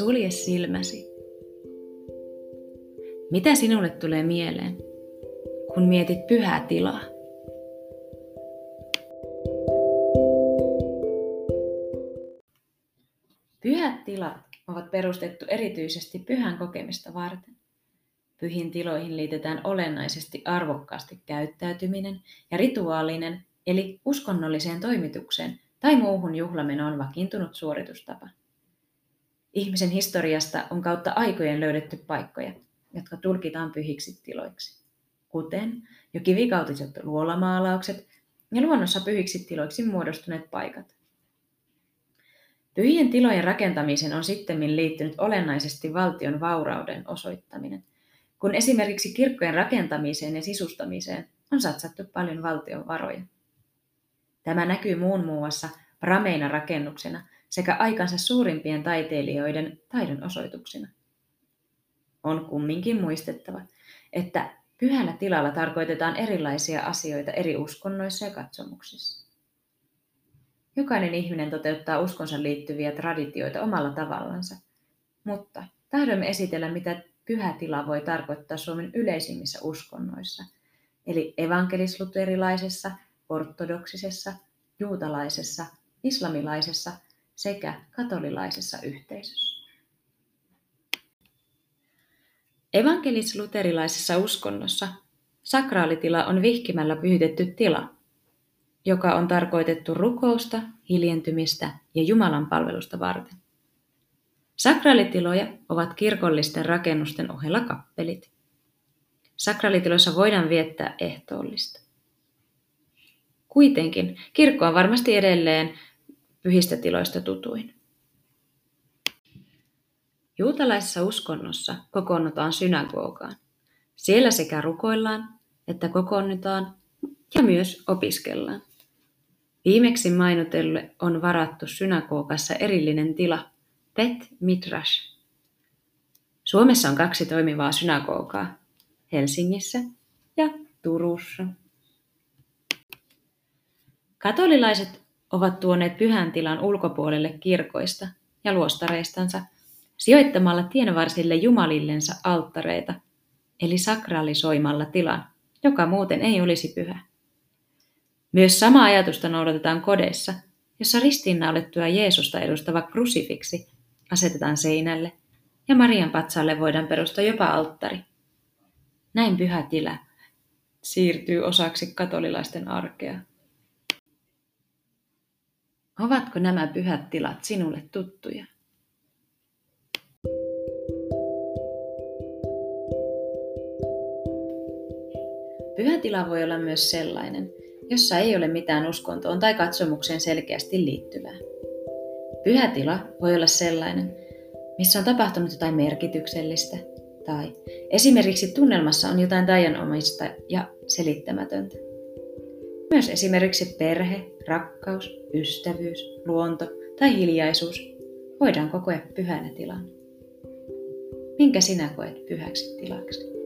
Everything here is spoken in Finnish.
Sulje silmäsi. Mitä sinulle tulee mieleen, kun mietit pyhää tilaa? Pyhät tilat ovat perustettu erityisesti pyhän kokemista varten. Pyhin tiloihin liitetään olennaisesti arvokkaasti käyttäytyminen ja rituaalinen, eli uskonnolliseen toimitukseen tai muuhun juhlamenoon vakiintunut suoritustapa. Ihmisen historiasta on kautta aikojen löydetty paikkoja, jotka tulkitaan pyhiksi tiloiksi, kuten jo kivikautiset luolamaalaukset ja luonnossa pyhiksi tiloiksi muodostuneet paikat. Pyhien tilojen rakentamiseen on sitten liittynyt olennaisesti valtion vaurauden osoittaminen, kun esimerkiksi kirkkojen rakentamiseen ja sisustamiseen on satsattu paljon valtion varoja. Tämä näkyy muun muassa Prameina rakennuksena sekä aikansa suurimpien taiteilijoiden taidon osoituksina. On kumminkin muistettava, että pyhällä tilalla tarkoitetaan erilaisia asioita eri uskonnoissa ja katsomuksissa. Jokainen ihminen toteuttaa uskonsa liittyviä traditioita omalla tavallansa, mutta tahdomme esitellä, mitä pyhä tila voi tarkoittaa Suomen yleisimmissä uskonnoissa, eli evankelisluterilaisessa, ortodoksisessa, juutalaisessa, islamilaisessa sekä katolilaisessa yhteisössä. Evankelis-luterilaisessa uskonnossa sakraalitila on vihkimällä pyhitetty tila, joka on tarkoitettu rukousta, hiljentymistä ja Jumalan palvelusta varten. Sakraalitiloja ovat kirkollisten rakennusten ohella kappelit. Sakraalitiloissa voidaan viettää ehtoollista. Kuitenkin kirkko on varmasti edelleen pyhistä tiloista tutuin. Juutalaisessa uskonnossa kokoonnutaan synagogaan. Siellä sekä rukoillaan että kokoonnutaan ja myös opiskellaan. Viimeksi mainitelle on varattu synagogassa erillinen tila, Bet Midrash. Suomessa on kaksi toimivaa synagogaa, Helsingissä ja Turussa. Katolilaiset ovat tuoneet pyhän tilan ulkopuolelle kirkoista ja luostareistansa sijoittamalla tienvarsille jumalillensa alttareita, eli sakralisoimalla tilan, joka muuten ei olisi pyhä. Myös sama ajatusta noudatetaan kodeissa, jossa ristiinnaulettua Jeesusta edustava krusifiksi asetetaan seinälle ja Marian patsalle voidaan perustaa jopa alttari. Näin pyhä tila siirtyy osaksi katolilaisten arkea. Ovatko nämä pyhät tilat sinulle tuttuja? Pyhä tila voi olla myös sellainen, jossa ei ole mitään uskontoon tai katsomukseen selkeästi liittyvää. Pyhä tila voi olla sellainen, missä on tapahtunut jotain merkityksellistä, tai esimerkiksi tunnelmassa on jotain taianomista ja selittämätöntä. Myös esimerkiksi perhe, rakkaus, ystävyys, luonto tai hiljaisuus voidaan kokea pyhänä tilana. Minkä sinä koet pyhäksi tilaksi?